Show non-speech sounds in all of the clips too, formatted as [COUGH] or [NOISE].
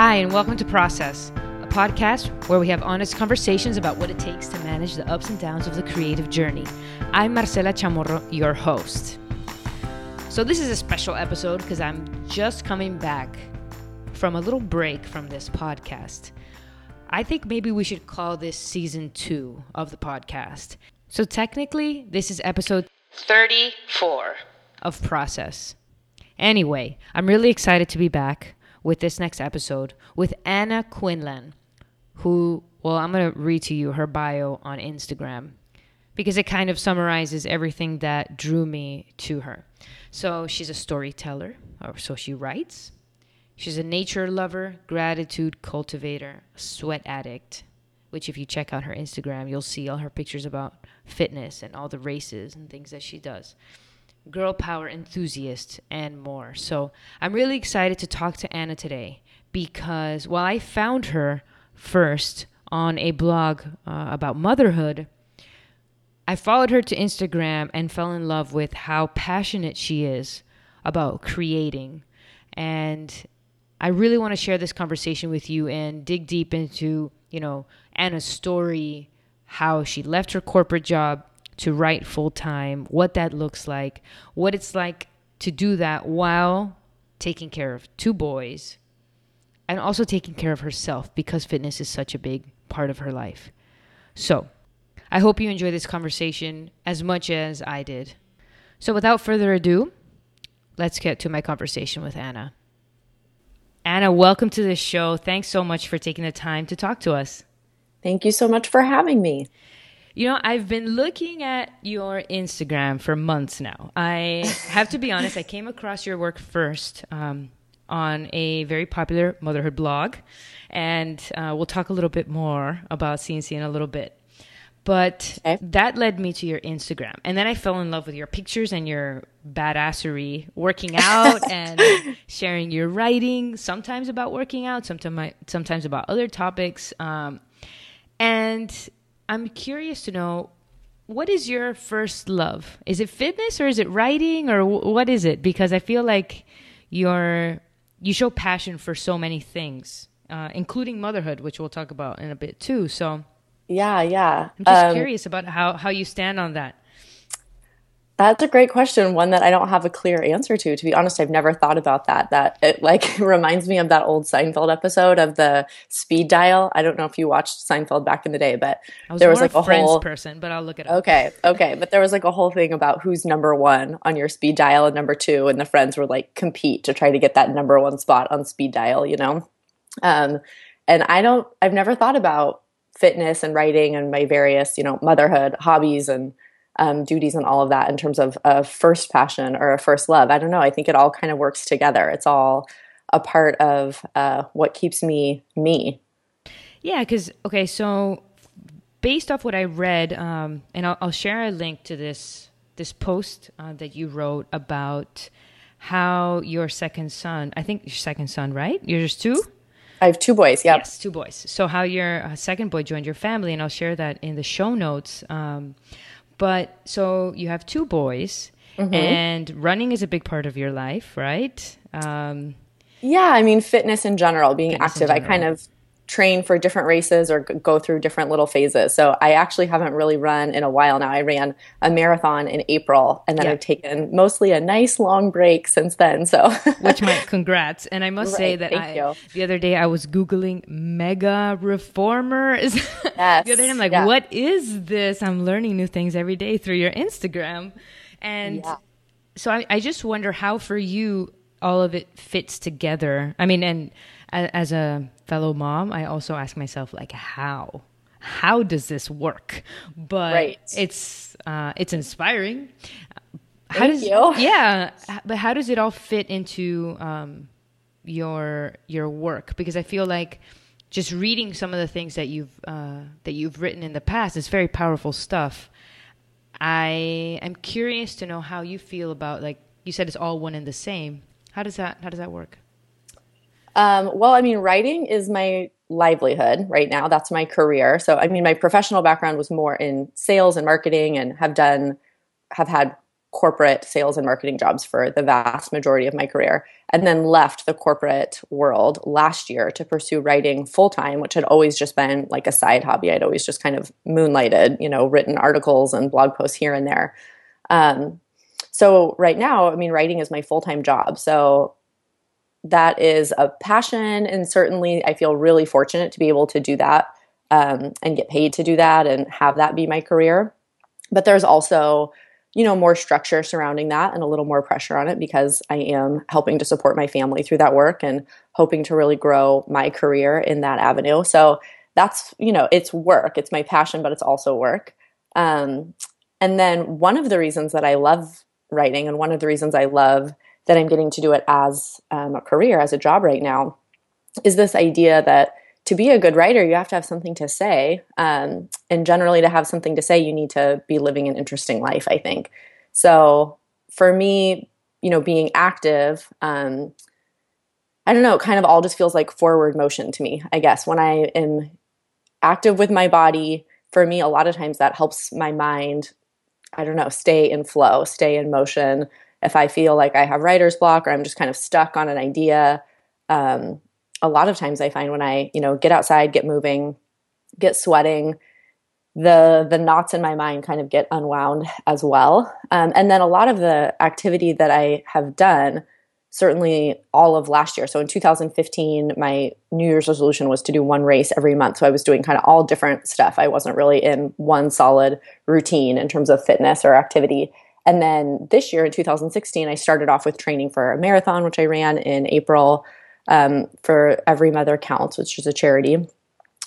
Hi, and welcome to Process, a podcast where we have honest conversations about what it takes to manage the ups and downs of the creative journey. I'm Marcela Chamorro, your host. So, this is a special episode because I'm just coming back from a little break from this podcast. I think maybe we should call this season two of the podcast. So, technically, this is episode 34 of Process. Anyway, I'm really excited to be back with this next episode with Anna Quinlan, who, well, I'm going to read to you her bio on Instagram because it kind of summarizes everything that drew me to her. So she's a storyteller, or so she writes. She's a nature lover, gratitude cultivator, sweat addict, which, if you check out her Instagram, you'll see all her pictures about fitness and all the races and things that she does girl power enthusiast, and more. So I'm really excited to talk to Anna today because while I found her first on a blog uh, about motherhood, I followed her to Instagram and fell in love with how passionate she is about creating. And I really want to share this conversation with you and dig deep into, you know, Anna's story, how she left her corporate job to write full time, what that looks like, what it's like to do that while taking care of two boys and also taking care of herself because fitness is such a big part of her life. So, I hope you enjoy this conversation as much as I did. So, without further ado, let's get to my conversation with Anna. Anna, welcome to the show. Thanks so much for taking the time to talk to us. Thank you so much for having me. You know, I've been looking at your Instagram for months now. I have to be honest, I came across your work first um, on a very popular motherhood blog, and uh, we'll talk a little bit more about CNC in a little bit. But okay. that led me to your Instagram. And then I fell in love with your pictures and your badassery, working out [LAUGHS] and sharing your writing, sometimes about working out, sometimes, sometimes about other topics. Um, and I'm curious to know what is your first love? Is it fitness or is it writing or w- what is it? Because I feel like you're you show passion for so many things, uh, including motherhood, which we'll talk about in a bit too. So yeah, yeah. I'm just um, curious about how how you stand on that. That's a great question, one that I don't have a clear answer to. To be honest, I've never thought about that. That it like [LAUGHS] reminds me of that old Seinfeld episode of the speed dial. I don't know if you watched Seinfeld back in the day, but was there was like a whole person, but I'll look it up. Okay, okay, but there was like a whole thing about who's number one on your speed dial and number two, and the friends were like compete to try to get that number one spot on speed dial. You know, um, and I don't. I've never thought about fitness and writing and my various you know motherhood hobbies and um, duties and all of that in terms of a first passion or a first love. I don't know. I think it all kind of works together. It's all a part of uh, what keeps me me. Yeah, because okay, so based off what I read, um, and I'll, I'll, share a link to this this post uh, that you wrote about how your second son. I think your second son, right? You're just two. I have two boys. Yep. Yes, two boys. So how your uh, second boy joined your family, and I'll share that in the show notes. Um, but so you have two boys, mm-hmm. and running is a big part of your life, right? Um, yeah, I mean, fitness in general, being active. General. I kind of train for different races or go through different little phases. So I actually haven't really run in a while now. I ran a marathon in April and then yeah. I've taken mostly a nice long break since then. So [LAUGHS] which my congrats. And I must right, say that I, the other day I was Googling mega reformers. Yes, [LAUGHS] the other day I'm like, yeah. what is this? I'm learning new things every day through your Instagram. And yeah. so I, I just wonder how for you all of it fits together. I mean, and as a fellow mom, I also ask myself like how how does this work? But right. it's uh, it's inspiring. How Thank does you. yeah? But how does it all fit into um, your your work? Because I feel like just reading some of the things that you've uh, that you've written in the past is very powerful stuff. I am curious to know how you feel about like you said it's all one and the same. How does that how does that work? Um, well, I mean, writing is my livelihood right now. That's my career. So, I mean, my professional background was more in sales and marketing and have done, have had corporate sales and marketing jobs for the vast majority of my career, and then left the corporate world last year to pursue writing full time, which had always just been like a side hobby. I'd always just kind of moonlighted, you know, written articles and blog posts here and there. Um, so right now, I mean, writing is my full time job. So that is a passion, and certainly I feel really fortunate to be able to do that um, and get paid to do that and have that be my career. But there's also you know more structure surrounding that and a little more pressure on it because I am helping to support my family through that work and hoping to really grow my career in that avenue. So that's you know it's work, it's my passion, but it's also work. Um, and then one of the reasons that I love writing and one of the reasons I love that I'm getting to do it as um, a career, as a job right now, is this idea that to be a good writer, you have to have something to say. Um, and generally, to have something to say, you need to be living an interesting life, I think. So for me, you know, being active, um, I don't know, it kind of all just feels like forward motion to me, I guess. When I am active with my body, for me, a lot of times that helps my mind, I don't know, stay in flow, stay in motion. If I feel like I have writer's block or I'm just kind of stuck on an idea, um, a lot of times I find when I, you know, get outside, get moving, get sweating, the the knots in my mind kind of get unwound as well. Um, and then a lot of the activity that I have done, certainly all of last year. So in 2015, my New Year's resolution was to do one race every month. So I was doing kind of all different stuff. I wasn't really in one solid routine in terms of fitness or activity. And then this year in 2016, I started off with training for a marathon, which I ran in April um, for Every Mother Counts, which is a charity.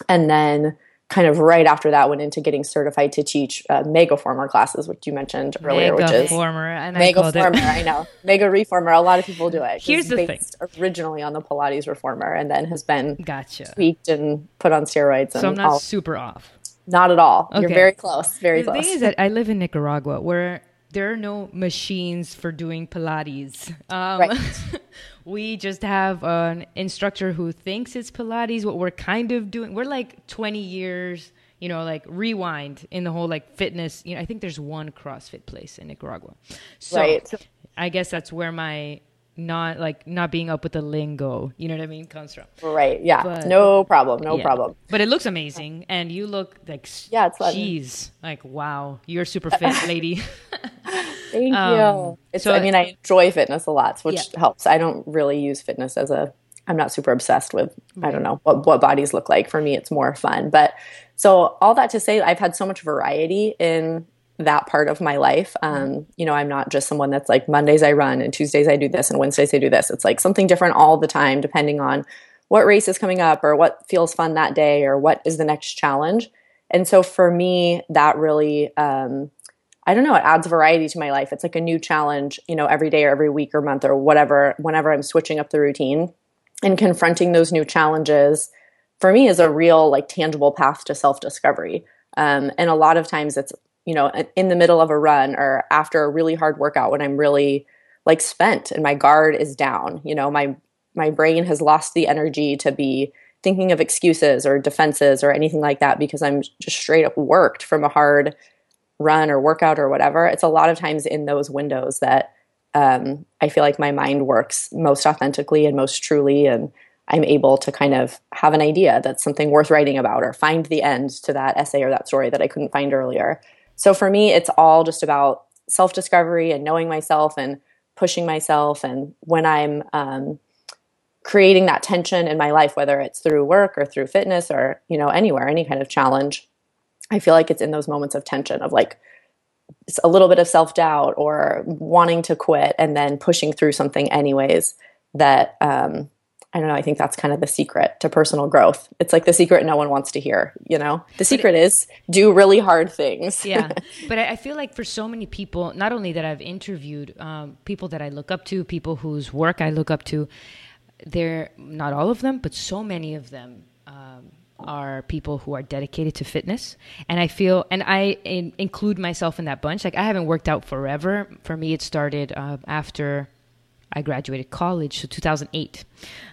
And then kind of right after that went into getting certified to teach uh, megaformer classes, which you mentioned earlier, mega which is former, and megaformer. I, I know [LAUGHS] mega reformer. A lot of people do it. Here's the based thing: originally on the Pilates reformer, and then has been gotcha tweaked and put on steroids. So I'm not all. super off. Not at all. Okay. You're very close. Very the close. The thing is that I live in Nicaragua, where there are no machines for doing Pilates. Um, right. [LAUGHS] we just have an instructor who thinks it's Pilates. What we're kind of doing, we're like 20 years, you know, like rewind in the whole like fitness. You know, I think there's one CrossFit place in Nicaragua. So right. I guess that's where my not like not being up with the lingo you know what i mean comes from right yeah but, no problem no yeah. problem but it looks amazing and you look like yeah it's fun. jeez like wow you're super [LAUGHS] fit lady [LAUGHS] thank um, you it's so i mean i enjoy fitness a lot which yeah. helps i don't really use fitness as a i'm not super obsessed with right. i don't know what, what bodies look like for me it's more fun but so all that to say i've had so much variety in that part of my life. Um, you know, I'm not just someone that's like Mondays I run and Tuesdays I do this and Wednesdays I do this. It's like something different all the time, depending on what race is coming up or what feels fun that day or what is the next challenge. And so for me, that really, um, I don't know, it adds variety to my life. It's like a new challenge, you know, every day or every week or month or whatever, whenever I'm switching up the routine and confronting those new challenges for me is a real, like, tangible path to self discovery. Um, and a lot of times it's you know, in the middle of a run or after a really hard workout when I'm really like spent and my guard is down, you know, my my brain has lost the energy to be thinking of excuses or defenses or anything like that because I'm just straight up worked from a hard run or workout or whatever. It's a lot of times in those windows that um, I feel like my mind works most authentically and most truly, and I'm able to kind of have an idea that's something worth writing about or find the end to that essay or that story that I couldn't find earlier. So for me, it's all just about self discovery and knowing myself and pushing myself. And when I'm um, creating that tension in my life, whether it's through work or through fitness or, you know, anywhere, any kind of challenge, I feel like it's in those moments of tension of like, it's a little bit of self doubt or wanting to quit and then pushing through something anyways that um, I don't know. I think that's kind of the secret to personal growth. It's like the secret no one wants to hear, you know? The secret it, is do really hard things. yeah. [LAUGHS] But I feel like for so many people, not only that I've interviewed, um, people that I look up to, people whose work I look up to, they're not all of them, but so many of them um, are people who are dedicated to fitness. And I feel, and I in, include myself in that bunch. Like I haven't worked out forever. For me, it started uh, after I graduated college, so 2008.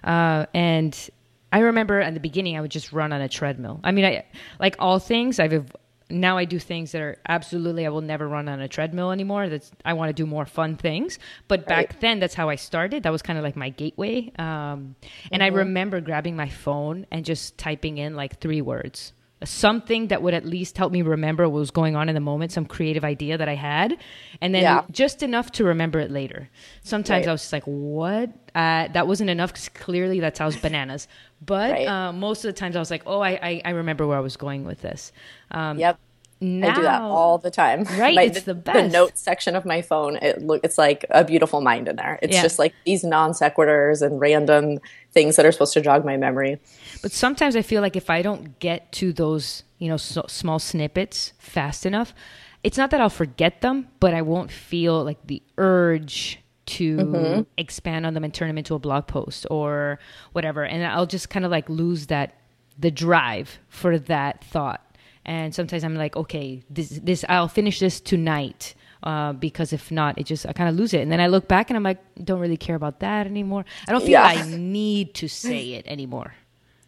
Uh, and I remember at the beginning, I would just run on a treadmill. I mean, I, like all things, I've now I do things that are absolutely I will never run on a treadmill anymore. That's I want to do more fun things. But back right. then, that's how I started. That was kind of like my gateway. Um, and mm-hmm. I remember grabbing my phone and just typing in like three words something that would at least help me remember what was going on in the moment, some creative idea that I had, and then yeah. just enough to remember it later. Sometimes right. I was just like, "What? Uh, that wasn't enough." Because clearly that sounds [LAUGHS] bananas. But right. uh, most of the times I was like, "Oh, I, I, I remember where I was going with this." Um, yep. Now, I do that all the time. [LAUGHS] Right, my, it's the, the best. The notes section of my phone, it look, it's like a beautiful mind in there. It's yeah. just like these non sequiturs and random things that are supposed to jog my memory. But sometimes I feel like if I don't get to those, you know, so, small snippets fast enough, it's not that I'll forget them, but I won't feel like the urge to mm-hmm. expand on them and turn them into a blog post or whatever. And I'll just kind of like lose that the drive for that thought. And sometimes I'm like, okay, this this I'll finish this tonight. Uh, because if not, it just I kind of lose it, and then I look back and I'm like, don't really care about that anymore. I don't feel yeah. I need to say it anymore.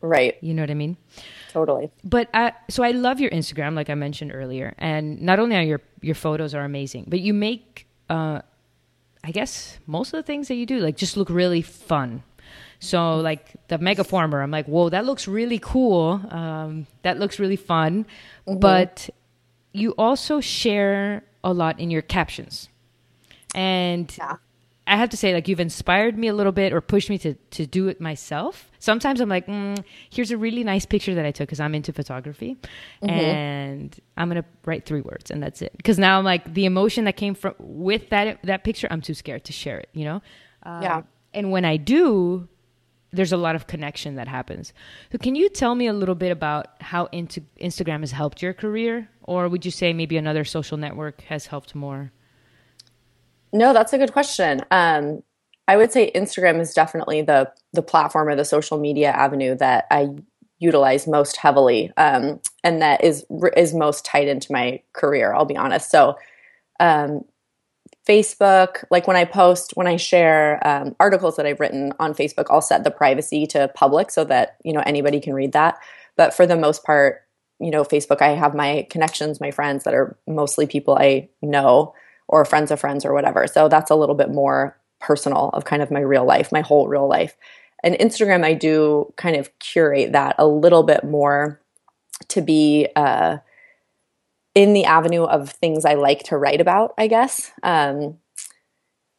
Right. You know what I mean? Totally. But I, so I love your Instagram, like I mentioned earlier, and not only are your your photos are amazing, but you make, uh, I guess most of the things that you do like just look really fun. So like the mega farmer, I'm like, whoa, that looks really cool. Um, that looks really fun. Mm-hmm. But you also share a lot in your captions, and yeah. I have to say, like, you've inspired me a little bit or pushed me to, to do it myself. Sometimes I'm like, mm, here's a really nice picture that I took because I'm into photography. Mm-hmm. And I'm going to write three words and that's it. Because now I'm like, the emotion that came from with that, that picture, I'm too scared to share it, you know? Um, yeah. And when I do, there's a lot of connection that happens. So, can you tell me a little bit about how into Instagram has helped your career? Or would you say maybe another social network has helped more? No, that's a good question. Um, I would say Instagram is definitely the the platform or the social media avenue that I utilize most heavily, um, and that is is most tied into my career. I'll be honest. So, um, Facebook, like when I post, when I share um, articles that I've written on Facebook, I'll set the privacy to public so that you know anybody can read that. But for the most part, you know, Facebook, I have my connections, my friends that are mostly people I know or friends of friends or whatever. So that's a little bit more personal of kind of my real life, my whole real life. And Instagram, I do kind of curate that a little bit more to be uh, in the avenue of things I like to write about, I guess. Um,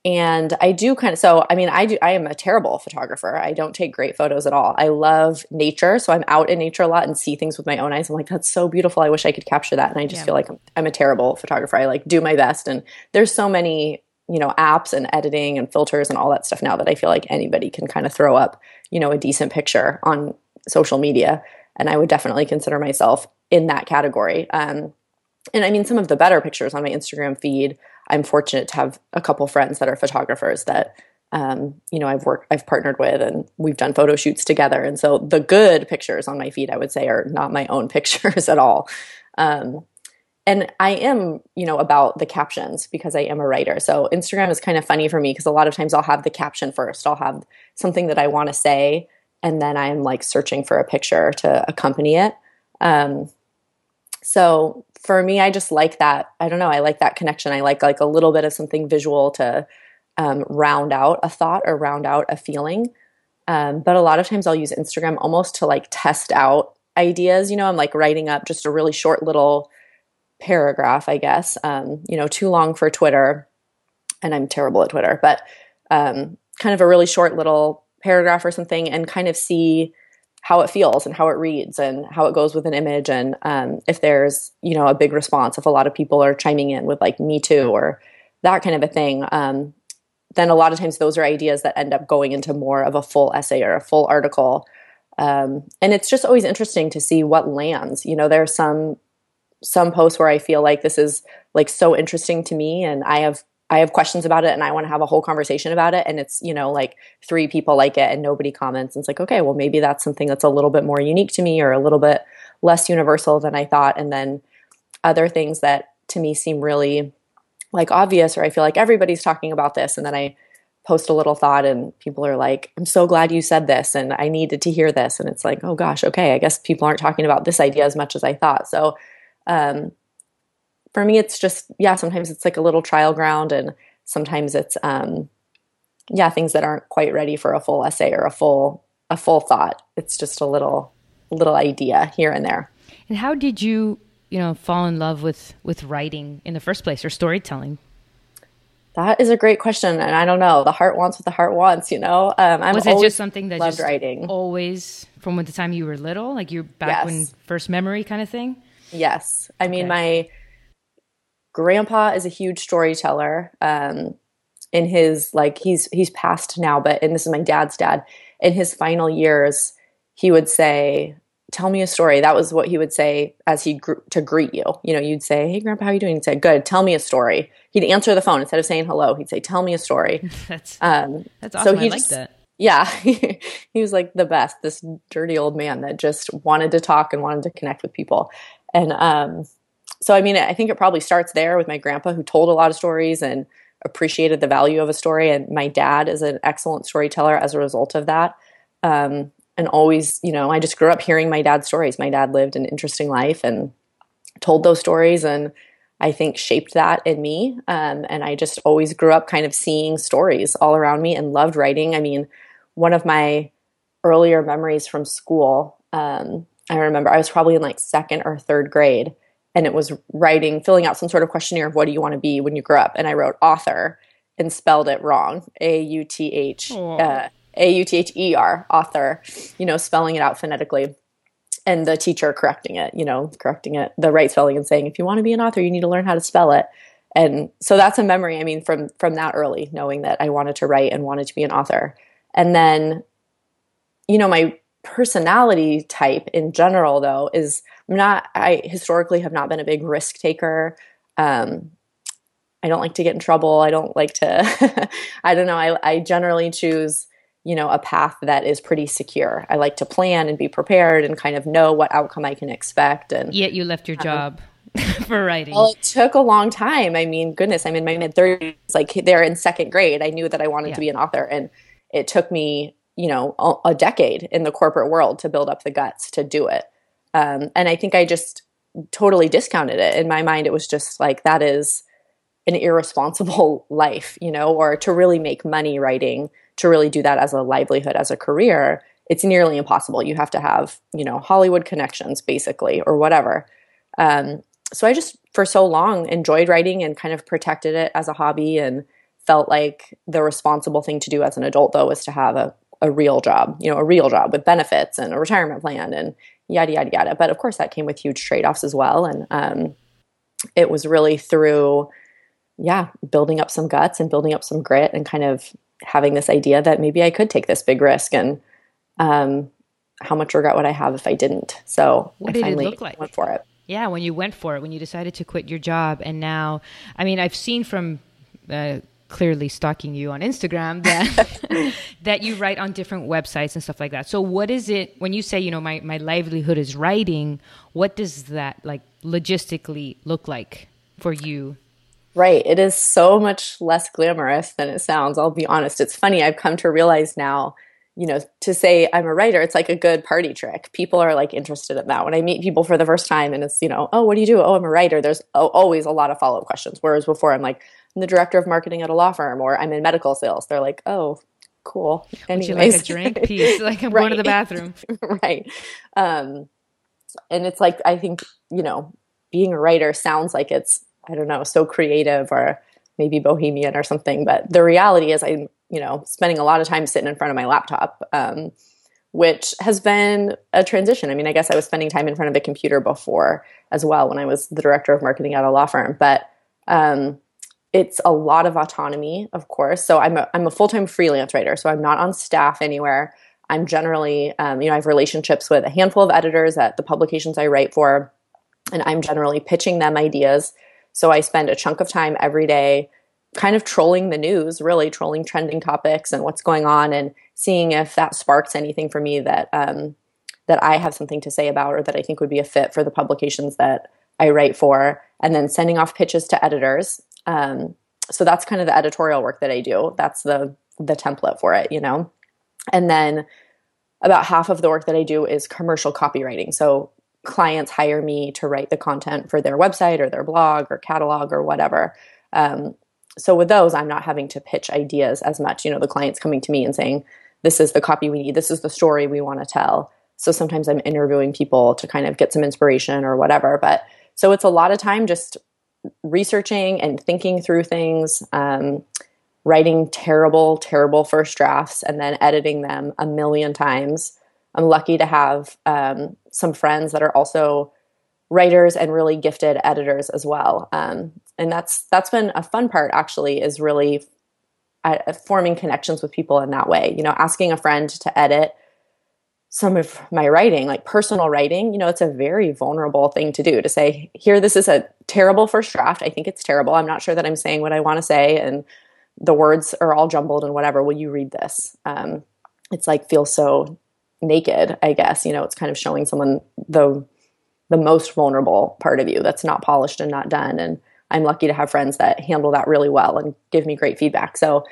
and i do kind of so i mean i do i am a terrible photographer. I don't take great photos at all. I love nature so i'm out in nature a lot and see things with my own eyes. I'm like that's so beautiful. I wish i could capture that. And i just yeah. feel like I'm, I'm a terrible photographer. I like do my best. And there's so many you know apps and editing and filters and all that stuff now that i feel like anybody can kind of throw up you know a decent picture on social media. And i would definitely consider myself in that category. Um, and i mean some of the better pictures on my instagram feed I'm fortunate to have a couple friends that are photographers that um, you know I've worked I've partnered with and we've done photo shoots together. And so the good pictures on my feed I would say are not my own [LAUGHS] pictures at all. Um, and I am you know about the captions because I am a writer. So Instagram is kind of funny for me because a lot of times I'll have the caption first. I'll have something that I want to say and then I'm like searching for a picture to accompany it. Um, so for me, I just like that. I don't know. I like that connection. I like like a little bit of something visual to um, round out a thought or round out a feeling. Um, but a lot of times I'll use Instagram almost to like test out ideas. You know, I'm like writing up just a really short little paragraph, I guess. Um, you know, too long for Twitter, and I'm terrible at Twitter, but um, kind of a really short little paragraph or something, and kind of see how it feels and how it reads and how it goes with an image and um, if there's you know a big response if a lot of people are chiming in with like me too or that kind of a thing um, then a lot of times those are ideas that end up going into more of a full essay or a full article um, and it's just always interesting to see what lands. You know there's some some posts where i feel like this is like so interesting to me and i have I have questions about it and I want to have a whole conversation about it. And it's, you know, like three people like it and nobody comments. And it's like, okay, well, maybe that's something that's a little bit more unique to me or a little bit less universal than I thought. And then other things that to me seem really like obvious or I feel like everybody's talking about this. And then I post a little thought and people are like, I'm so glad you said this and I needed to hear this. And it's like, oh gosh, okay, I guess people aren't talking about this idea as much as I thought. So Um, for me, it's just yeah. Sometimes it's like a little trial ground, and sometimes it's um, yeah things that aren't quite ready for a full essay or a full a full thought. It's just a little little idea here and there. And how did you you know fall in love with with writing in the first place or storytelling? That is a great question, and I don't know. The heart wants what the heart wants, you know. Um, I'm was it just something that loved just writing always from the time you were little, like you're back yes. when first memory kind of thing? Yes, I mean my grandpa is a huge storyteller. Um, in his like he's he's passed now, but and this is my dad's dad. In his final years, he would say, "Tell me a story." That was what he would say as he gr- to greet you. You know, you'd say, "Hey, grandpa, how are you doing?" He'd say, "Good." Tell me a story. He'd answer the phone instead of saying hello. He'd say, "Tell me a story." [LAUGHS] that's um, that's awesome. So he I just, that. Yeah, [LAUGHS] he was like the best. This dirty old man that just wanted to talk and wanted to connect with people, and um, so I mean, I think it probably starts there with my grandpa who told a lot of stories and appreciated the value of a story. And my dad is an excellent storyteller as a result of that. Um, and always, you know, I just grew up hearing my dad's stories. My dad lived an interesting life and told those stories, and I think shaped that in me. Um, and I just always grew up kind of seeing stories all around me and loved writing. I mean, one of my earlier memories from school, um, I remember I was probably in like second or third grade and it was writing, filling out some sort of questionnaire of what do you want to be when you grow up. And I wrote author and spelled it wrong A U T H uh, A U T H E R, author, you know, spelling it out phonetically. And the teacher correcting it, you know, correcting it, the right spelling and saying, if you want to be an author, you need to learn how to spell it. And so that's a memory, I mean, from from that early, knowing that I wanted to write and wanted to be an author. And then, you know, my personality type in general, though, is I'm not, I historically have not been a big risk taker. Um, I don't like to get in trouble. I don't like to, [LAUGHS] I don't know. I, I generally choose, you know, a path that is pretty secure. I like to plan and be prepared and kind of know what outcome I can expect. And yet you left your um, job. [LAUGHS] for writing? Well, it took a long time. I mean, goodness, I'm in my mid 30s. Like, they're in second grade. I knew that I wanted yeah. to be an author. And it took me, you know, a, decade in the corporate world to build up the guts to do it. Um, and I think I just totally discounted it. In my mind, it was just like, that is an irresponsible [LAUGHS] life, you know, or to really make money writing, to really do that as a livelihood, as a career, it's nearly impossible. You have to have, you know, Hollywood connections basically, or whatever. Um, so I just, for so long, enjoyed writing and kind of protected it as a hobby and felt like the responsible thing to do as an adult, though, was to have a, a real job, you know, a real job with benefits and a retirement plan and yada yada yada. But of course, that came with huge trade offs as well. And um, it was really through, yeah, building up some guts and building up some grit and kind of having this idea that maybe I could take this big risk and um, how much regret would I have if I didn't? So what I did finally it look like? went for it. Yeah, when you went for it, when you decided to quit your job, and now, I mean, I've seen from uh, clearly stalking you on Instagram [LAUGHS] that [LAUGHS] that you write on different websites and stuff like that. So what is it when you say, you know, my my livelihood is writing, what does that like logistically look like for you? Right. It is so much less glamorous than it sounds. I'll be honest. It's funny. I've come to realize now, you know, to say I'm a writer, it's like a good party trick. People are like interested in that. When I meet people for the first time and it's, you know, oh, what do you do? Oh, I'm a writer. There's always a lot of follow up questions. Whereas before I'm like, I'm the director of marketing at a law firm or I'm in medical sales. They're like, oh, cool. Anyways. Would you like a drink? Peace. [LAUGHS] Like I'm right. going to the bathroom. [LAUGHS] right. Um, and it's like, I think, you know, being a writer sounds like it's, I don't know, so creative or maybe bohemian or something. But the reality is I'm, you know, spending a lot of time sitting in front of my laptop. Um, which has been a transition. I mean, I guess I was spending time in front of a computer before as well when I was the director of marketing at a law firm. But um, it's a lot of autonomy, of course. So I'm a, I'm a full time freelance writer, so I'm not on staff anywhere. I'm generally, um, you know, I have relationships with a handful of editors at the publications I write for, and I'm generally pitching them ideas. So I spend a chunk of time every day kind of trolling the news, really trolling trending topics and what's going on, and seeing if that sparks anything for me that um, that I have something to say about or that I think would be a fit for the publications that I write for, and then sending off pitches to editors um, so that's kind of the editorial work that I do. That's the the template for it, you know. And then about half of the work that I do is commercial copywriting. So clients hire me to write the content for their website or their blog or catalog or whatever. Um, so with those, I'm not having to pitch ideas as much. You know, the client's coming to me and saying, "This is the copy we need. This is the story we want to tell." So sometimes I'm interviewing people to kind of get some inspiration or whatever. But so it's a lot of time just researching and thinking through things. Um, writing terrible, terrible first drafts and then editing them a million times. I'm lucky to have um, some friends that are also writers and really gifted editors as well. Um, and that's that's been a fun part actually is really uh, forming connections with people in that way. You know, asking a friend to edit some of my writing, like personal writing, you know, it's a very vulnerable thing to do to say, here, this is a terrible first draft. I think it's terrible. I'm not sure that I'm saying what I want to say. And the words are all jumbled and whatever. Will you read this? Um, it's like feels so naked. I guess you know it's kind of showing someone the the most vulnerable part of you that's not polished and not done. And I'm lucky to have friends that handle that really well and give me great feedback. So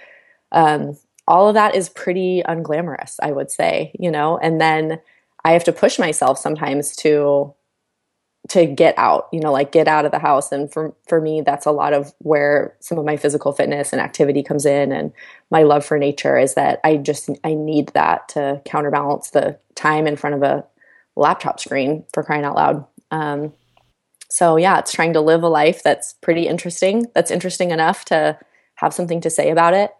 um, all of that is pretty unglamorous, I would say. You know, and then I have to push myself sometimes to to get out, you know, like get out of the house. And for for me, that's a lot of where some of my physical fitness and activity comes in, and my love for nature is that I just I need that to counterbalance the time in front of a laptop screen for crying out loud. Um, so yeah, it's trying to live a life that's pretty interesting. That's interesting enough to have something to say about it,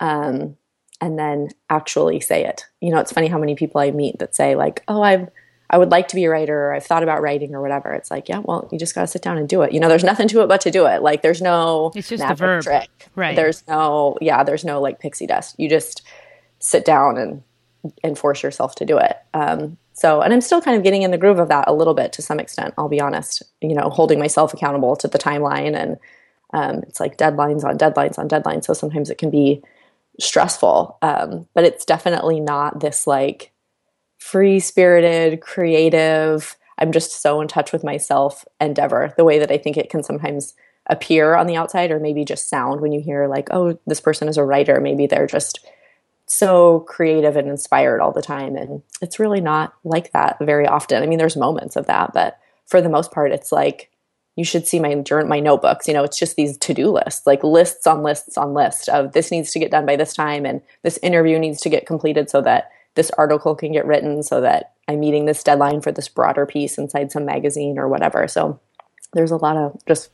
um, and then actually say it. You know, it's funny how many people I meet that say like, "Oh, I've." I would like to be a writer or I've thought about writing or whatever. It's like, yeah, well, you just got to sit down and do it. You know, there's nothing to it but to do it. Like there's no It's just a verb. trick. Right. There's no yeah, there's no like pixie dust. You just sit down and and force yourself to do it. Um, so, and I'm still kind of getting in the groove of that a little bit to some extent, I'll be honest. You know, holding myself accountable to the timeline and um, it's like deadlines on deadlines on deadlines. So sometimes it can be stressful. Um, but it's definitely not this like free spirited, creative. I'm just so in touch with myself endeavor, the way that I think it can sometimes appear on the outside or maybe just sound when you hear, like, oh, this person is a writer. Maybe they're just so creative and inspired all the time. And it's really not like that very often. I mean, there's moments of that, but for the most part, it's like, you should see my my notebooks. You know, it's just these to-do lists, like lists on lists on lists of this needs to get done by this time, and this interview needs to get completed so that this article can get written so that I'm meeting this deadline for this broader piece inside some magazine or whatever. So there's a lot of just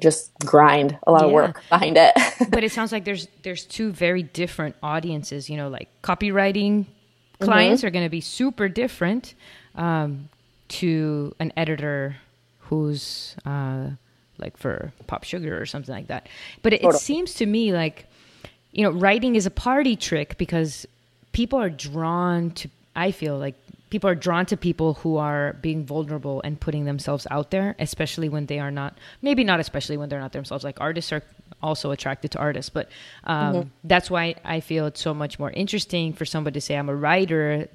just grind, a lot yeah. of work behind it. [LAUGHS] but it sounds like there's there's two very different audiences. You know, like copywriting clients mm-hmm. are going to be super different um, to an editor who's uh, like for Pop Sugar or something like that. But it, it seems to me like you know writing is a party trick because people are drawn to i feel like people are drawn to people who are being vulnerable and putting themselves out there especially when they are not maybe not especially when they're not themselves like artists are also attracted to artists but um, mm-hmm. that's why i feel it's so much more interesting for somebody to say i'm a writer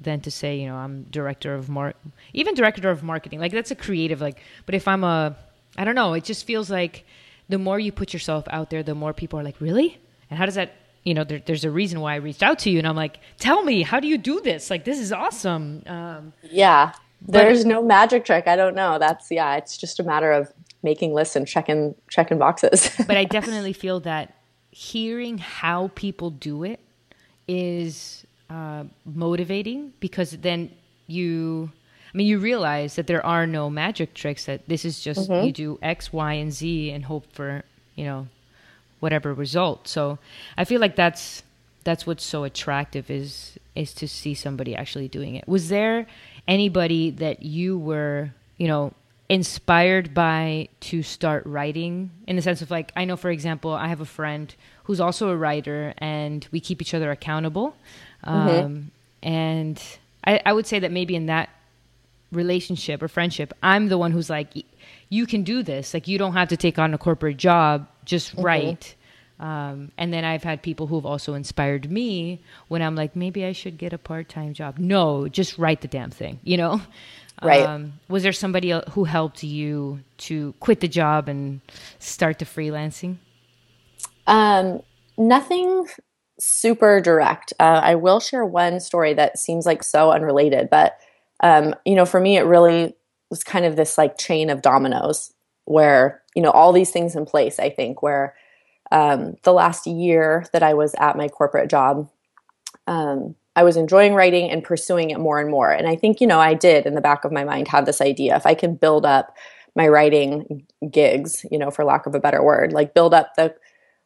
than to say you know i'm director of mar even director of marketing like that's a creative like but if i'm a i don't know it just feels like the more you put yourself out there the more people are like really and how does that you know, there, there's a reason why I reached out to you. And I'm like, tell me, how do you do this? Like, this is awesome. Um, yeah. There's no magic trick. I don't know. That's, yeah, it's just a matter of making lists and checking, checking boxes. [LAUGHS] but I definitely feel that hearing how people do it is uh, motivating because then you, I mean, you realize that there are no magic tricks, that this is just mm-hmm. you do X, Y, and Z and hope for, you know, whatever result. So I feel like that's that's what's so attractive is is to see somebody actually doing it. Was there anybody that you were, you know, inspired by to start writing in the sense of like I know for example, I have a friend who's also a writer and we keep each other accountable. Mm-hmm. Um, and I, I would say that maybe in that relationship or friendship, I'm the one who's like, you can do this. Like, you don't have to take on a corporate job, just mm-hmm. write. Um, and then I've had people who've also inspired me when I'm like, maybe I should get a part time job. No, just write the damn thing, you know? Right. Um, was there somebody who helped you to quit the job and start the freelancing? Um, nothing super direct. Uh, I will share one story that seems like so unrelated, but um, you know, for me, it really was kind of this like chain of dominoes where, you know, all these things in place, I think, where um, the last year that I was at my corporate job, um, I was enjoying writing and pursuing it more and more. And I think, you know, I did in the back of my mind have this idea if I can build up my writing gigs, you know, for lack of a better word, like build up the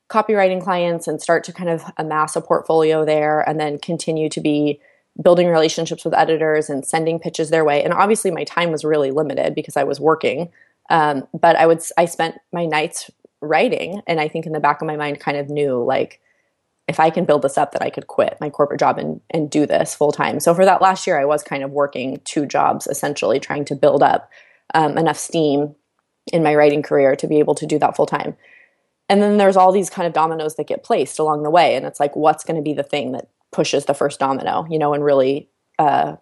copywriting clients and start to kind of amass a portfolio there and then continue to be building relationships with editors and sending pitches their way. And obviously, my time was really limited because I was working. Um, but I would I spent my nights writing, and I think in the back of my mind, kind of knew like if I can build this up, that I could quit my corporate job and and do this full time. So for that last year, I was kind of working two jobs essentially, trying to build up um, enough steam in my writing career to be able to do that full time. And then there's all these kind of dominoes that get placed along the way, and it's like, what's going to be the thing that pushes the first domino, you know, and really uh,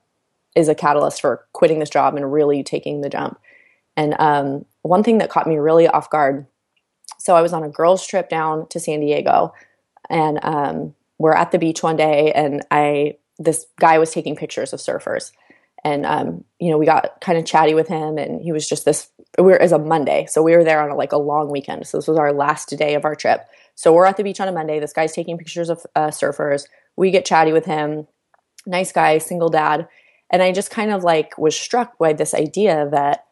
is a catalyst for quitting this job and really taking the jump. And um, one thing that caught me really off guard so I was on a girls' trip down to San Diego, and um, we're at the beach one day, and I this guy was taking pictures of surfers, and um, you know we got kind of chatty with him, and he was just this. We were as a Monday, so we were there on a, like a long weekend. So this was our last day of our trip. So we're at the beach on a Monday. This guy's taking pictures of uh, surfers we get chatty with him. Nice guy, single dad. And I just kind of like was struck by this idea that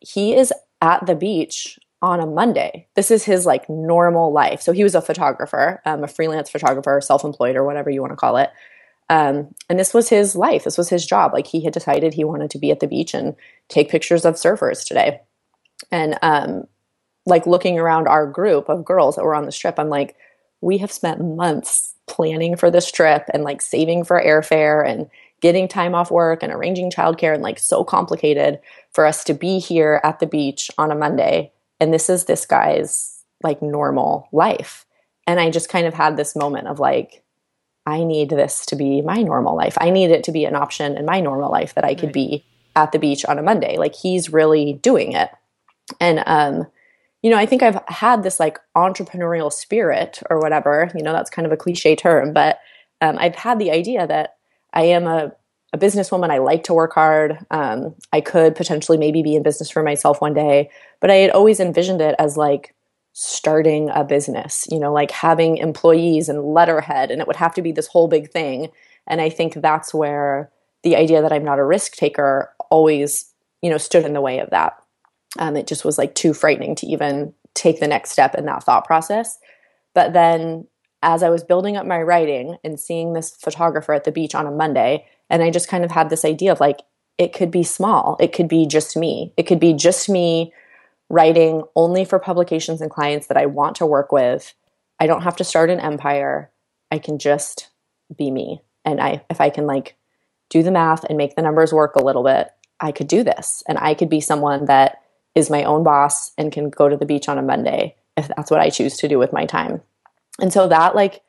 he is at the beach on a Monday. This is his like normal life. So he was a photographer, um, a freelance photographer, self employed, or whatever you want to call it. Um, and this was his life. This was his job. Like he had decided he wanted to be at the beach and take pictures of surfers today. And um, like looking around our group of girls that were on the trip, I'm like, we have spent months planning for this trip and like saving for airfare and getting time off work and arranging childcare and like so complicated for us to be here at the beach on a Monday. And this is this guy's like normal life. And I just kind of had this moment of like, I need this to be my normal life. I need it to be an option in my normal life that I could right. be at the beach on a Monday. Like he's really doing it. And um you know, I think I've had this like entrepreneurial spirit or whatever, you know, that's kind of a cliche term, but um, I've had the idea that I am a, a businesswoman. I like to work hard. Um, I could potentially maybe be in business for myself one day, but I had always envisioned it as like starting a business, you know, like having employees and letterhead, and it would have to be this whole big thing. And I think that's where the idea that I'm not a risk taker always, you know, stood in the way of that. Um, it just was like too frightening to even take the next step in that thought process. But then as I was building up my writing and seeing this photographer at the beach on a Monday, and I just kind of had this idea of like, it could be small, it could be just me, it could be just me writing only for publications and clients that I want to work with. I don't have to start an empire. I can just be me. And I if I can like do the math and make the numbers work a little bit, I could do this. And I could be someone that is my own boss and can go to the beach on a Monday if that's what I choose to do with my time. And so that like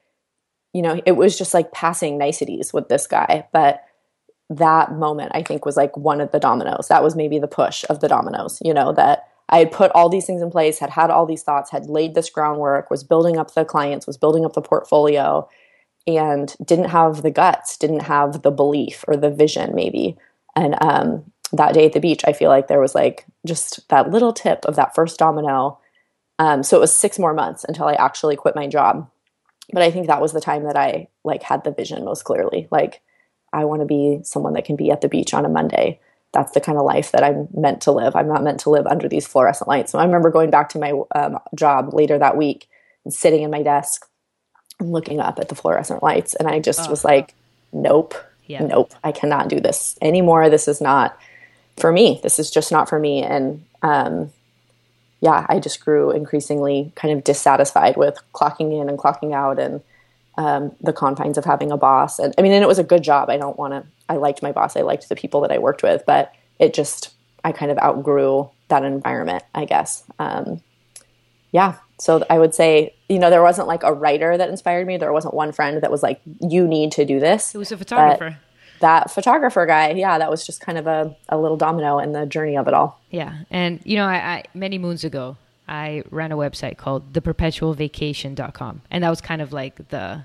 you know, it was just like passing niceties with this guy, but that moment I think was like one of the dominoes. That was maybe the push of the dominoes, you know, that I had put all these things in place, had had all these thoughts, had laid this groundwork, was building up the clients, was building up the portfolio, and didn't have the guts, didn't have the belief or the vision, maybe. And um, that day at the beach, I feel like there was like just that little tip of that first domino. Um, so it was six more months until I actually quit my job. But I think that was the time that I like had the vision most clearly. Like, I want to be someone that can be at the beach on a Monday. That's the kind of life that I'm meant to live. I'm not meant to live under these fluorescent lights. So I remember going back to my um, job later that week and sitting in my desk and looking up at the fluorescent lights. And I just oh. was like, nope, yeah. nope, I cannot do this anymore. This is not for me. This is just not for me. And um, yeah, I just grew increasingly kind of dissatisfied with clocking in and clocking out and um, the confines of having a boss. And I mean, and it was a good job. I don't want to, I liked my boss. I liked the people that I worked with, but it just, I kind of outgrew that environment, I guess. Um, yeah. So I would say, you know, there wasn't like a writer that inspired me. There wasn't one friend that was like, you need to do this. It was a photographer that photographer guy, yeah, that was just kind of a, a little domino in the journey of it all. Yeah. And, you know, I, I many moons ago, I ran a website called theperpetualvacation.com. And that was kind of like the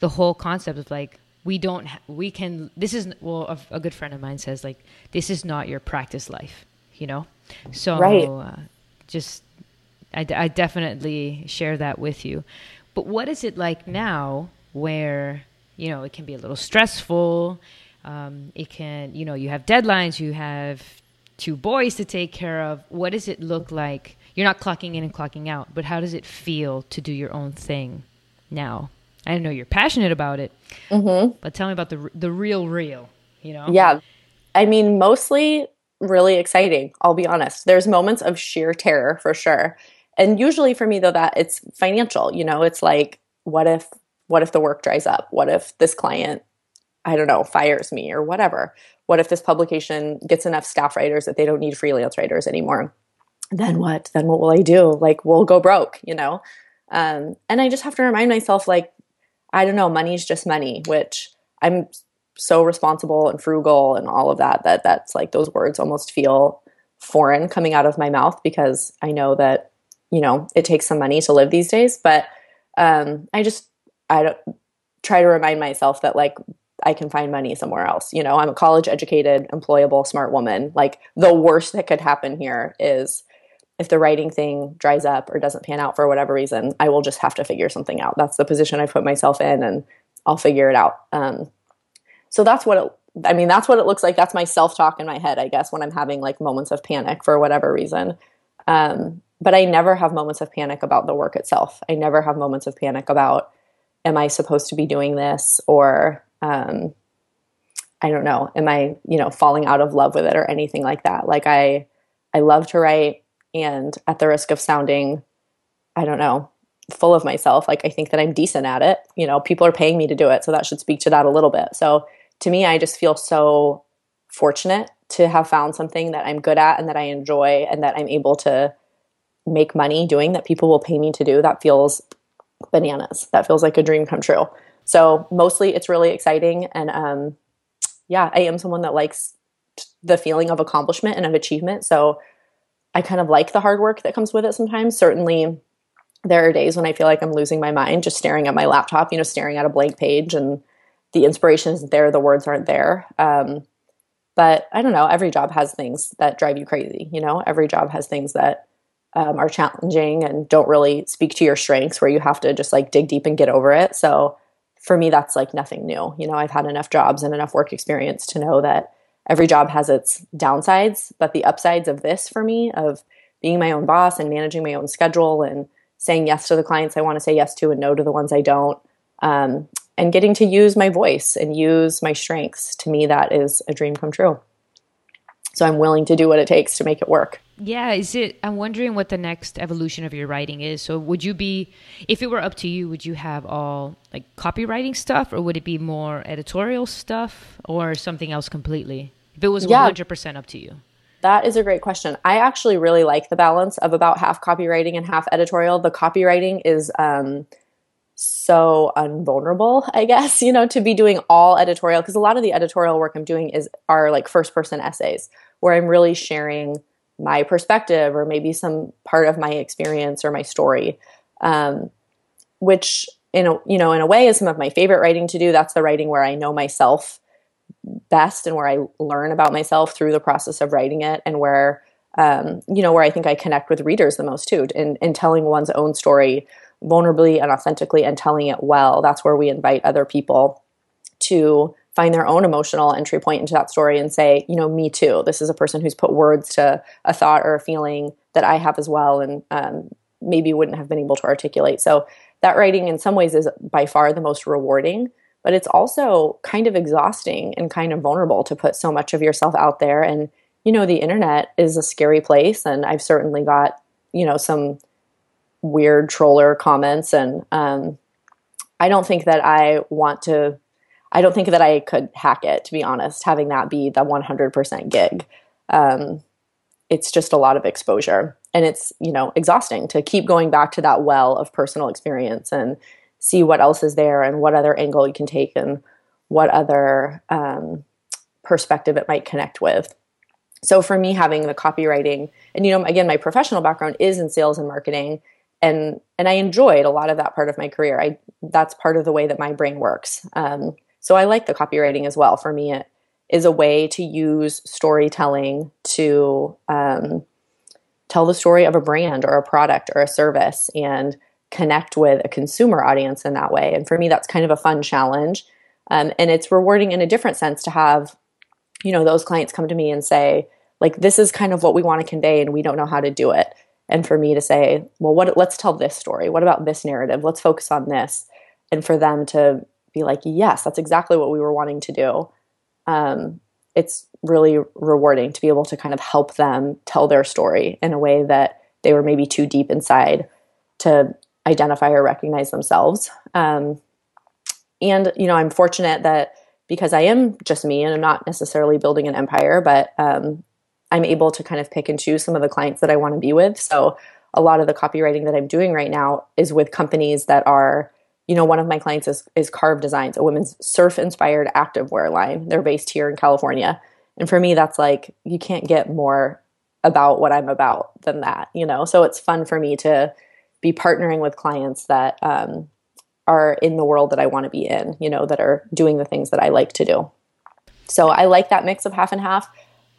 the whole concept of like we don't we can this is well a, a, good friend of mine says like this is not your practice life you know so right. uh, just I, I definitely share that with you but what is it like now where you know it can be a little stressful um, it can you know you have deadlines you have two boys to take care of what does it look like you're not clocking in and clocking out but how does it feel to do your own thing now I know you're passionate about it, mm-hmm. but tell me about the the real, real. You know? Yeah, I mean, mostly really exciting. I'll be honest. There's moments of sheer terror for sure, and usually for me though, that it's financial. You know, it's like, what if, what if the work dries up? What if this client, I don't know, fires me or whatever? What if this publication gets enough staff writers that they don't need freelance writers anymore? Then what? Then what will I do? Like, we'll go broke. You know. Um, and I just have to remind myself, like, I don't know, money's just money, which I'm so responsible and frugal and all of that that that's like those words almost feel foreign coming out of my mouth because I know that you know it takes some money to live these days but um I just I don't try to remind myself that like I can find money somewhere else you know I'm a college educated employable smart woman like the worst that could happen here is if the writing thing dries up or doesn't pan out for whatever reason, I will just have to figure something out. That's the position I put myself in, and I'll figure it out. Um, so that's what it. I mean, that's what it looks like. That's my self talk in my head, I guess, when I'm having like moments of panic for whatever reason. Um, but I never have moments of panic about the work itself. I never have moments of panic about, am I supposed to be doing this or, um, I don't know, am I, you know, falling out of love with it or anything like that? Like I, I love to write and at the risk of sounding i don't know full of myself like i think that i'm decent at it you know people are paying me to do it so that should speak to that a little bit. So to me i just feel so fortunate to have found something that i'm good at and that i enjoy and that i'm able to make money doing that people will pay me to do. That feels bananas. That feels like a dream come true. So mostly it's really exciting and um yeah i am someone that likes the feeling of accomplishment and of achievement. So I kind of like the hard work that comes with it sometimes. Certainly, there are days when I feel like I'm losing my mind just staring at my laptop, you know, staring at a blank page and the inspiration isn't there, the words aren't there. Um, but I don't know, every job has things that drive you crazy, you know, every job has things that um, are challenging and don't really speak to your strengths where you have to just like dig deep and get over it. So for me, that's like nothing new. You know, I've had enough jobs and enough work experience to know that every job has its downsides, but the upsides of this for me, of being my own boss and managing my own schedule and saying yes to the clients I want to say yes to and no to the ones I don't, um, and getting to use my voice and use my strengths, to me, that is a dream come true. So I'm willing to do what it takes to make it work. Yeah, is it? I'm wondering what the next evolution of your writing is. So, would you be, if it were up to you, would you have all like copywriting stuff, or would it be more editorial stuff, or something else completely? If it was yeah. 100% up to you. That is a great question. I actually really like the balance of about half copywriting and half editorial. The copywriting is um, so unvulnerable, I guess, [LAUGHS] you know, to be doing all editorial because a lot of the editorial work I'm doing is are like first person essays where I'm really sharing my perspective or maybe some part of my experience or my story um, which in a you know in a way is some of my favorite writing to do that's the writing where i know myself best and where i learn about myself through the process of writing it and where um, you know where i think i connect with readers the most too in, in telling one's own story vulnerably and authentically and telling it well that's where we invite other people to find their own emotional entry point into that story and say, you know, me too. This is a person who's put words to a thought or a feeling that I have as well, and um, maybe wouldn't have been able to articulate. So that writing, in some ways, is by far the most rewarding. But it's also kind of exhausting and kind of vulnerable to put so much of yourself out there. And you know, the internet is a scary place, and I've certainly got you know some weird troller comments, and um, I don't think that I want to I don't think that I could hack it, to be honest, having that be the 100% gig. Um, it's just a lot of exposure. And it's, you know, exhausting to keep going back to that well of personal experience and see what else is there and what other angle you can take and what other um, perspective it might connect with. So for me, having the copywriting, and you know, again, my professional background is in sales and marketing, and and I enjoyed a lot of that part of my career. I that's part of the way that my brain works. Um, So I like the copywriting as well. For me, it is a way to use storytelling to um, tell the story of a brand or a product or a service and connect with a consumer audience in that way. And for me, that's kind of a fun challenge. Um, and it's rewarding in a different sense to have, you know, those clients come to me and say, like, this is kind of what we want to convey and we don't know how to do it. And for me to say, well, what, let's tell this story. What about this narrative? Let's focus on this. And for them to be like, yes, that's exactly what we were wanting to do. Um, it's really rewarding to be able to kind of help them tell their story in a way that they were maybe too deep inside to identify or recognize themselves. Um, and, you know, I'm fortunate that because I am just me and I'm not necessarily building an empire, but um, I'm able to kind of pick and choose some of the clients that I want to be with. So a lot of the copywriting that I'm doing right now is with companies that are you know, one of my clients is, is Carve Designs, a women's surf inspired activewear line. They're based here in California. And for me, that's like, you can't get more about what I'm about than that, you know? So it's fun for me to be partnering with clients that um, are in the world that I want to be in, you know, that are doing the things that I like to do. So I like that mix of half and half.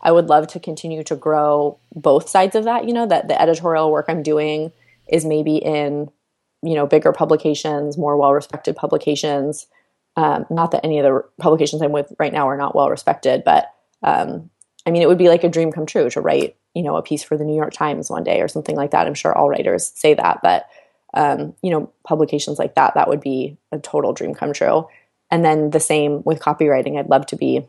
I would love to continue to grow both sides of that, you know, that the editorial work I'm doing is maybe in you know bigger publications, more well respected publications. Um, not that any of the publications I'm with right now are not well respected, but um, I mean, it would be like a dream come true to write, you know, a piece for the New York Times one day or something like that. I'm sure all writers say that, but um, you know, publications like that, that would be a total dream come true. And then the same with copywriting. I'd love to be,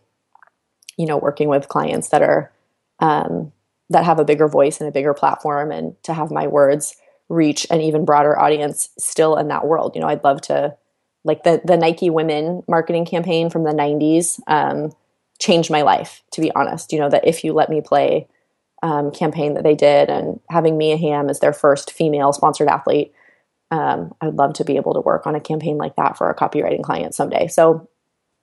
you know, working with clients that are um, that have a bigger voice and a bigger platform, and to have my words reach an even broader audience still in that world. You know, I'd love to like the the Nike women marketing campaign from the 90s um, changed my life, to be honest. You know, that if you let me play um, campaign that they did and having Mia Hamm as their first female sponsored athlete. Um, I'd love to be able to work on a campaign like that for a copywriting client someday. So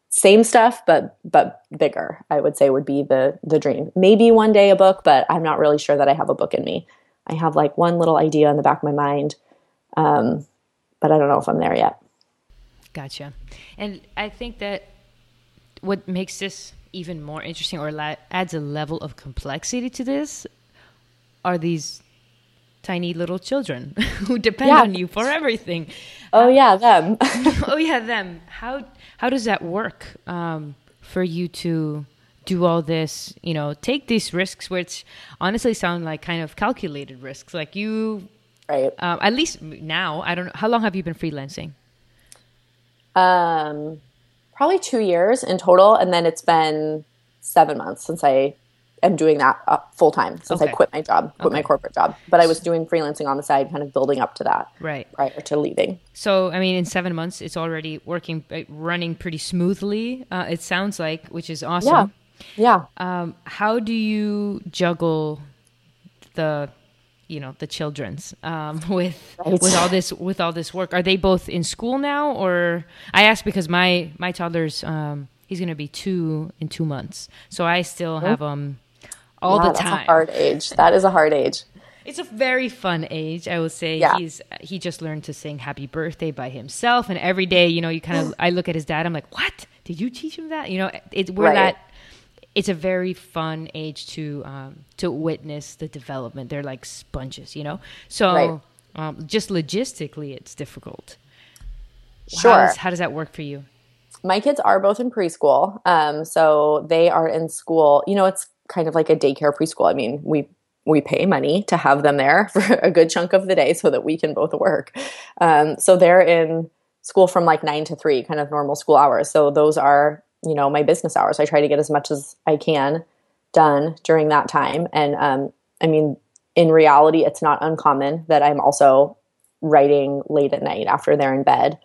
same stuff, but but bigger. I would say would be the the dream. Maybe one day a book, but I'm not really sure that I have a book in me. I have like one little idea in the back of my mind, um, but I don't know if I'm there yet. Gotcha. And I think that what makes this even more interesting or la- adds a level of complexity to this are these tiny little children [LAUGHS] who depend yeah. on you for everything. Oh yeah, them. [LAUGHS] oh yeah, them. How how does that work um, for you to do all this, you know, take these risks, which honestly sound like kind of calculated risks. Like you, right? Um, at least now, I don't know. How long have you been freelancing? Um, probably two years in total, and then it's been seven months since I am doing that uh, full time since okay. I quit my job, quit okay. my corporate job. But I was doing freelancing on the side, kind of building up to that, right, prior to leaving. So, I mean, in seven months, it's already working, uh, running pretty smoothly. Uh, it sounds like, which is awesome. Yeah. Yeah. Um, how do you juggle the you know the children's um, [LAUGHS] with right. with all this with all this work. Are they both in school now or? I ask because my my toddler's um, he's going to be two in two months. So i still have um all yeah, the time that's a hard age. That is a hard age. It's a very fun age i would say. Yeah. he's he just learned to sing happy birthday by himself and every day you know you kind of i look at his dad i'm like what? Did you teach him that? You know it, we're right. that it's a very fun age to um, to witness the development. They're like sponges, you know. So right. um, just logistically, it's difficult. Sure. How does, how does, that work for you? My kids are both in preschool, um, so they are in school. You know, it's kind of like a daycare preschool. I mean, we we pay money to have them there [LAUGHS] for a good chunk of the day so that we can both work. Um, so they're in school from like nine to three, kind of normal school hours. So those are you know my business hours. I try to get as much as I can done during that time. And um, I mean, in reality, it's not uncommon that I'm also writing late at night after they're in bed.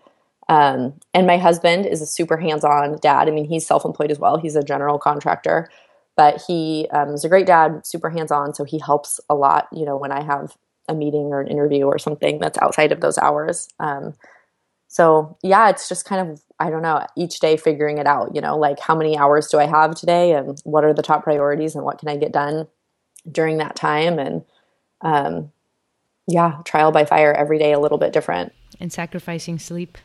Um, and my husband is a super hands-on dad. I mean, he's self-employed as well. He's a general contractor, but he um, is a great dad, super hands-on. So he helps a lot. You know, when I have a meeting or an interview or something that's outside of those hours. Um, so yeah, it's just kind of I don't know, each day figuring it out, you know, like how many hours do I have today and what are the top priorities and what can I get done during that time and um yeah, trial by fire every day a little bit different. And sacrificing sleep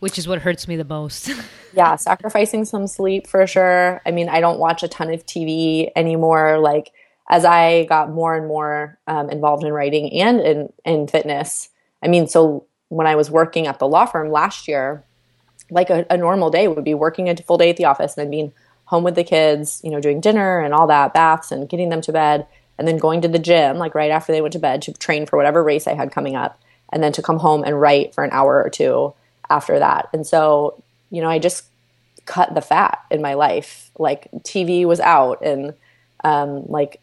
which is what hurts me the most. [LAUGHS] yeah, sacrificing some sleep for sure. I mean, I don't watch a ton of TV anymore. Like as I got more and more um, involved in writing and in in fitness. I mean, so when I was working at the law firm last year, like a, a normal day would be working a full day at the office and then being home with the kids, you know, doing dinner and all that, baths and getting them to bed, and then going to the gym like right after they went to bed to train for whatever race I had coming up, and then to come home and write for an hour or two after that. And so, you know, I just cut the fat in my life. Like TV was out and um, like,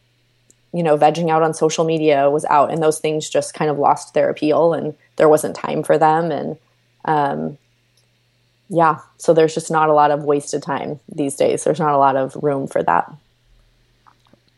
you know, vegging out on social media was out and those things just kind of lost their appeal and there wasn't time for them. And um, yeah, so there's just not a lot of wasted time these days. There's not a lot of room for that.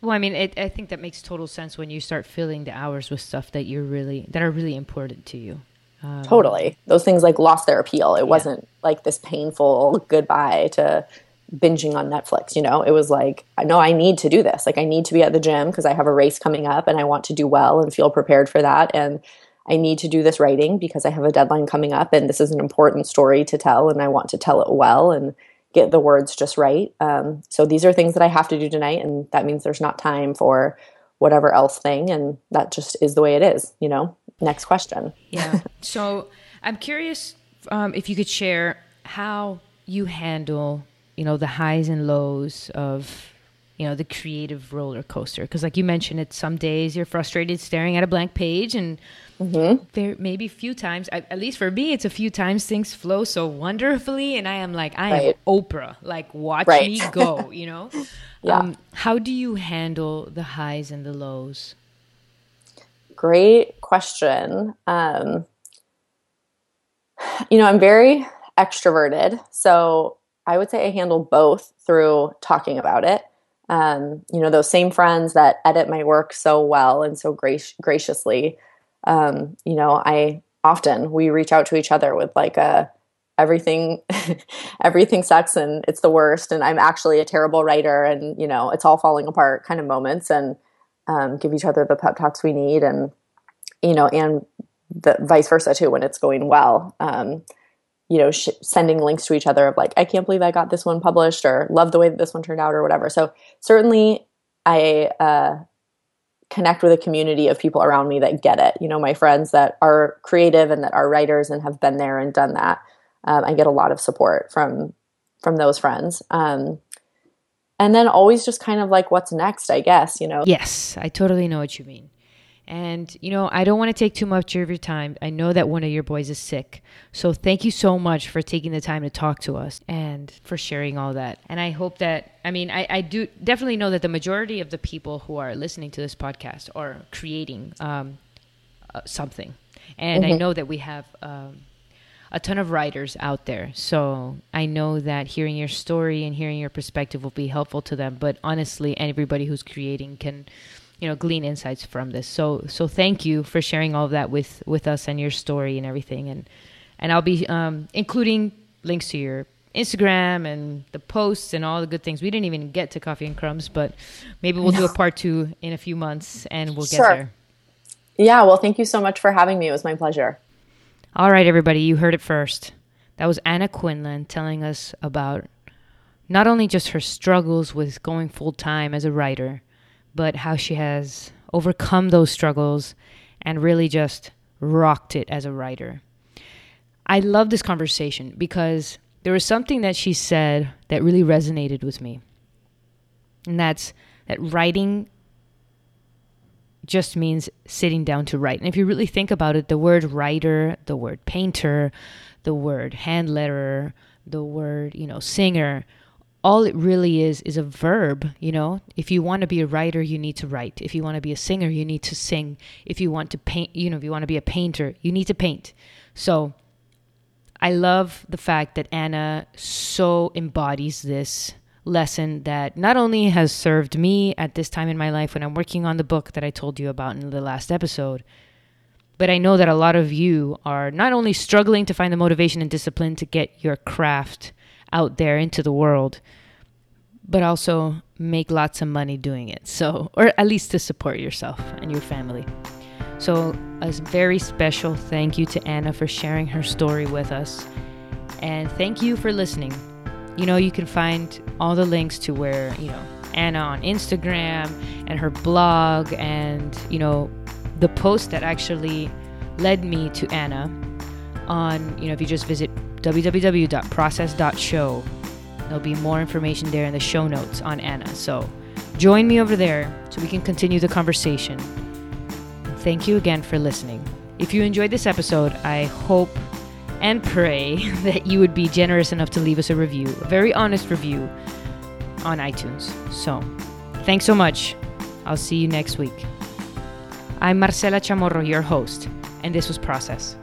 Well, I mean, it, I think that makes total sense when you start filling the hours with stuff that you're really that are really important to you. Um, totally. Those things like lost their appeal. It yeah. wasn't like this painful goodbye to binging on Netflix, you know? It was like, no, I need to do this. Like I need to be at the gym because I have a race coming up and I want to do well and feel prepared for that and I need to do this writing because I have a deadline coming up and this is an important story to tell and I want to tell it well and get the words just right. Um, so these are things that I have to do tonight and that means there's not time for whatever else thing and that just is the way it is, you know? next question. yeah. [LAUGHS] So I'm curious um, if you could share how you handle, you know, the highs and lows of, you know, the creative roller coaster. Because, like you mentioned, it some days you're frustrated staring at a blank page, and mm-hmm. there maybe a few times, at least for me, it's a few times things flow so wonderfully, and I am like, I right. am Oprah, like watch right. me go, [LAUGHS] you know. yeah. Um, how do you handle the highs and the lows? great question. Um, you know, I'm very extroverted. So I would say I handle both through talking about it. Um, you know, those same friends that edit my work so well and so grac- graciously. Um, you know, I often we reach out to each other with like a everything [LAUGHS] everything sucks and it's the worst and I'm actually a terrible writer and you know it's all falling apart kind of moments and um, give each other the pep talks we need and you know and the vice versa too when it's going well um, you know sh- sending links to each other of like i can't believe i got this one published or love the way that this one turned out or whatever. So certainly i uh, connect with a community of people around me that get it. You know my friends that are creative and that are writers and have been there and done that. Um, i get a lot of support from from those friends. Um, and then always just kind of like what's next i guess you know? Yes i totally know what you mean and you know i don't want to take too much of your time i know that one of your boys is sick so thank you so much for taking the time to talk to us and for sharing all that and i hope that i mean i, I do definitely know that the majority of the people who are listening to this podcast are creating um, uh, something and mm-hmm. i know that we have um, a ton of writers out there. So I know that hearing your story and hearing your perspective will be helpful to them. But honestly, everybody who's creating can, you know, glean insights from this. So so thank you for sharing all of that with with us and your story and everything. And and I'll be um, including links to your Instagram and the posts and all the good things. We didn't even get to coffee and crumbs, but maybe we'll no. do a part two in a few months and we'll sure. get there. Yeah, well, thank you so much for having me. It was my pleasure. All right, everybody, you heard it first. That was Anna Quinlan telling us about not only just her struggles with going full time as a writer, but how she has overcome those struggles and really just rocked it as a writer. I love this conversation because there was something that she said that really resonated with me. And that's that writing just means sitting down to write. And if you really think about it, the word writer, the word painter, the word hand letterer, the word, you know, singer, all it really is is a verb, you know. If you want to be a writer, you need to write. If you want to be a singer, you need to sing. If you want to paint, you know, if you want to be a painter, you need to paint. So I love the fact that Anna so embodies this lesson that not only has served me at this time in my life when I'm working on the book that I told you about in the last episode, but I know that a lot of you are not only struggling to find the motivation and discipline to get your craft out there into the world, but also make lots of money doing it. So, or at least to support yourself and your family. So, a very special thank you to Anna for sharing her story with us And thank you for listening. You know, you can find all the links to where, you know, Anna on Instagram and her blog and, you know, the post that actually led me to Anna on, you know, if you just visit www.process.show, there'll be more information there in the show notes on Anna. So join me over there so we can continue the conversation. Thank you again for listening. If you enjoyed this episode, I hope and pray [LAUGHS] that you would be generous enough to leave us a review, a very honest review on iTunes. So, thanks so much. I'll see you next week. I'm Marcela Chamorro, your host, and this was Process.